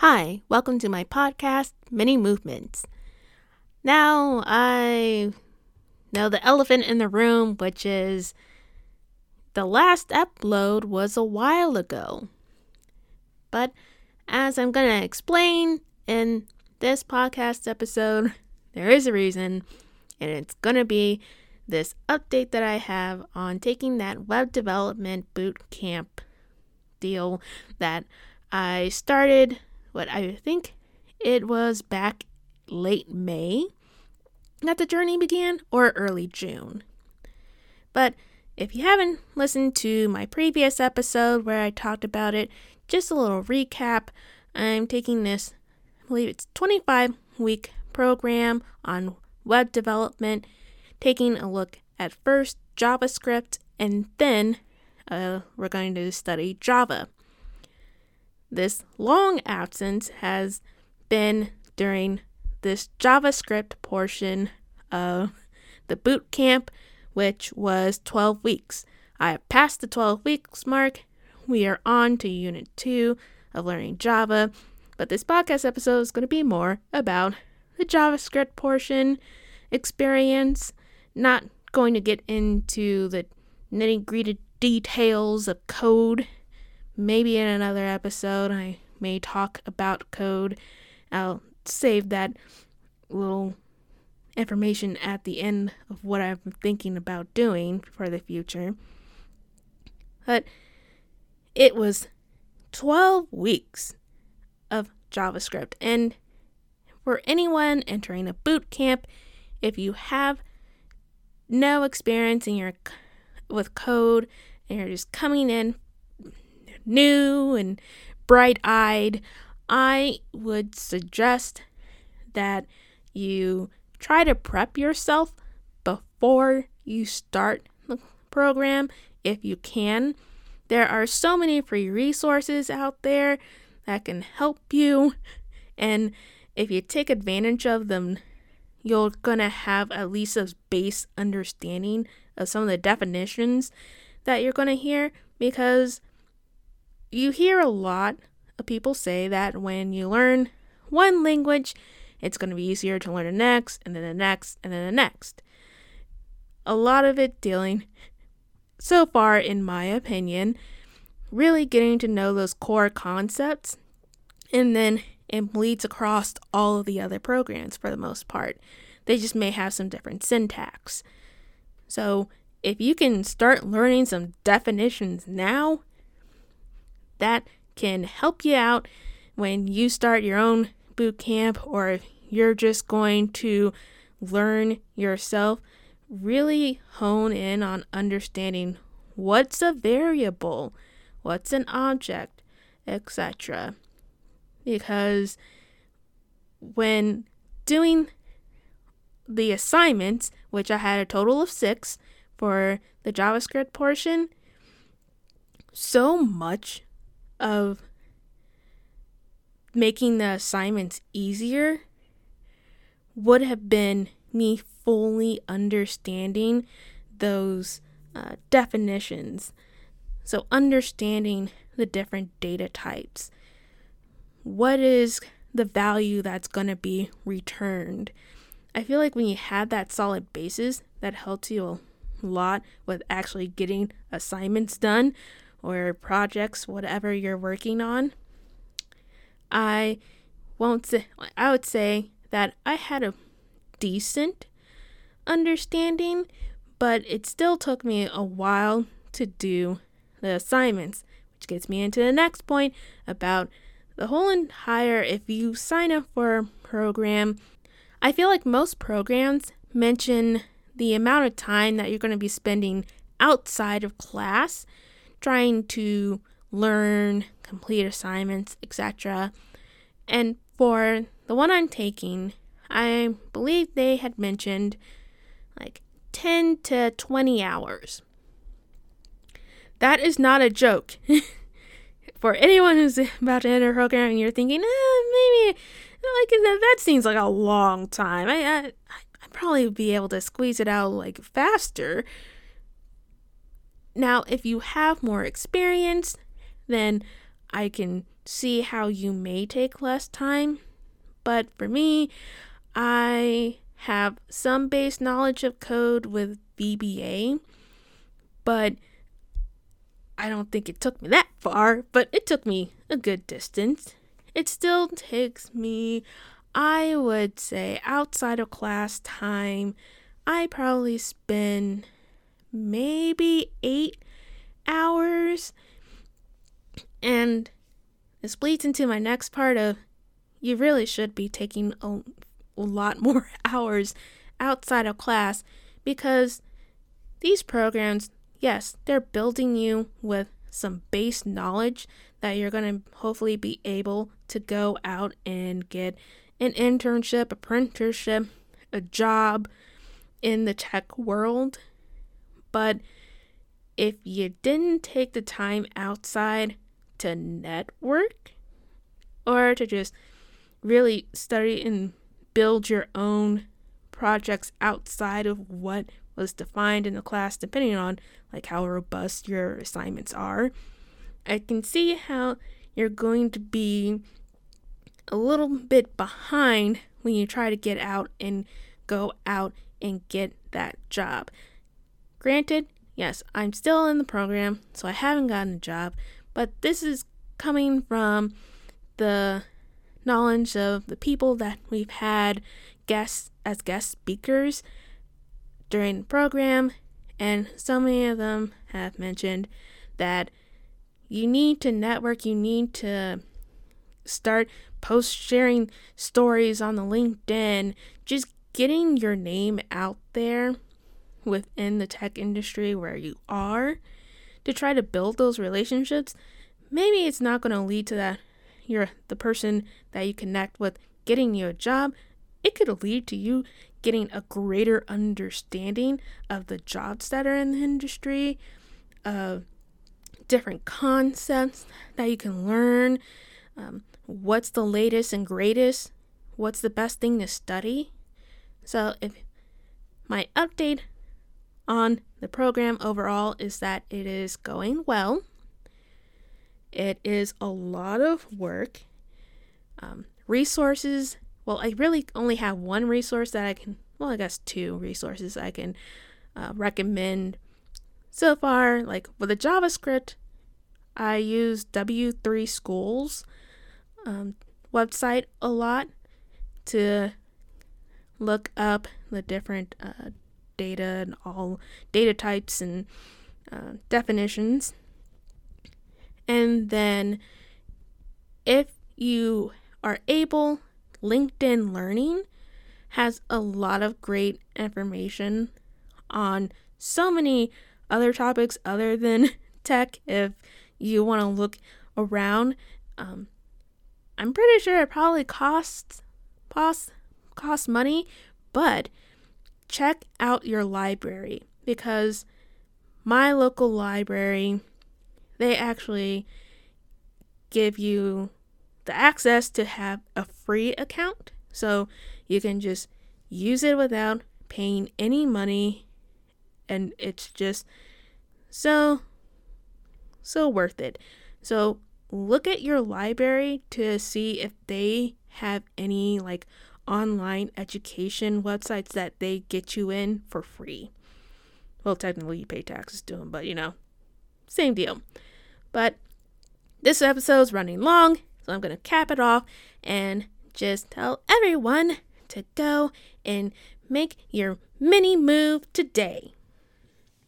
Hi, welcome to my podcast, Mini Movements. Now, I know the elephant in the room, which is the last upload was a while ago. But as I'm going to explain in this podcast episode, there is a reason, and it's going to be this update that I have on taking that web development boot camp deal that I started what I think it was back late May that the journey began or early June. But if you haven't listened to my previous episode where I talked about it, just a little recap. I'm taking this, I believe it's 25 week program on web development, taking a look at first JavaScript and then uh, we're going to study Java. This long absence has been during this JavaScript portion of the boot camp, which was 12 weeks. I have passed the 12 weeks mark. We are on to Unit 2 of learning Java, but this podcast episode is going to be more about the JavaScript portion experience, not going to get into the nitty gritty details of code Maybe in another episode, I may talk about code. I'll save that little information at the end of what I'm thinking about doing for the future. But it was 12 weeks of JavaScript. And for anyone entering a boot camp, if you have no experience in your with code and you're just coming in new and bright eyed, I would suggest that you try to prep yourself before you start the program if you can. There are so many free resources out there that can help you, and if you take advantage of them, you're gonna have at least a base understanding of some of the definitions that you're gonna hear because you hear a lot of people say that when you learn one language, it's going to be easier to learn the next, and then the next, and then the next. A lot of it dealing, so far, in my opinion, really getting to know those core concepts, and then it bleeds across all of the other programs for the most part. They just may have some different syntax. So, if you can start learning some definitions now, that can help you out when you start your own boot camp or you're just going to learn yourself. Really hone in on understanding what's a variable, what's an object, etc. Because when doing the assignments, which I had a total of six for the JavaScript portion, so much of making the assignments easier would have been me fully understanding those uh, definitions. So, understanding the different data types. What is the value that's going to be returned? I feel like when you have that solid basis, that helps you a lot with actually getting assignments done or projects, whatever you're working on, I won't say, I would say that I had a decent understanding, but it still took me a while to do the assignments, which gets me into the next point about the whole entire if you sign up for a program. I feel like most programs mention the amount of time that you're going to be spending outside of class trying to learn, complete assignments, etc. And for the one I'm taking, I believe they had mentioned like 10 to 20 hours. That is not a joke. for anyone who's about to enter a program and you're thinking, eh, maybe like that, that seems like a long time. I, I I'd probably be able to squeeze it out like faster. Now, if you have more experience, then I can see how you may take less time. But for me, I have some base knowledge of code with VBA, but I don't think it took me that far, but it took me a good distance. It still takes me, I would say, outside of class time, I probably spend maybe eight hours. And this bleeds into my next part of you really should be taking a, a lot more hours outside of class because these programs yes, they're building you with some base knowledge that you're going to hopefully be able to go out and get an internship, apprenticeship, a job in the tech world. But if you didn't take the time outside to network or to just really study and build your own projects outside of what was defined in the class depending on like how robust your assignments are. I can see how you're going to be a little bit behind when you try to get out and go out and get that job. Granted, yes, I'm still in the program, so I haven't gotten a job, but this is coming from the knowledge of the people that we've had guests as guest speakers during the program, and so many of them have mentioned that you need to network, you need to start post sharing stories on the LinkedIn, just getting your name out there within the tech industry where you are to try to build those relationships. Maybe it's not going to lead to that you're the person that you connect with getting you a job. It could lead to you getting a greater understanding of the jobs that are in the industry, of different concepts that you can learn, um, what's the latest and greatest, what's the best thing to study. So, if my update on the program overall is that it is going well. It is a lot of work. Um, resources well, I really only have one resource that I can, well, I guess two resources I can uh, recommend so far. Like with the JavaScript, I use W3 Schools um, website a lot to look up the different uh, data and all data types and uh, definitions. And then if you are able LinkedIn Learning has a lot of great information on so many other topics other than tech if you want to look around. Um, I'm pretty sure it probably costs costs costs money, but check out your library because my local library they actually give you the access to have a free account. So you can just use it without paying any money. And it's just so, so worth it. So look at your library to see if they have any like online education websites that they get you in for free. Well, technically, you pay taxes to them, but you know, same deal. But this episode's running long, so I'm going to cap it off and just tell everyone to go and make your mini move today.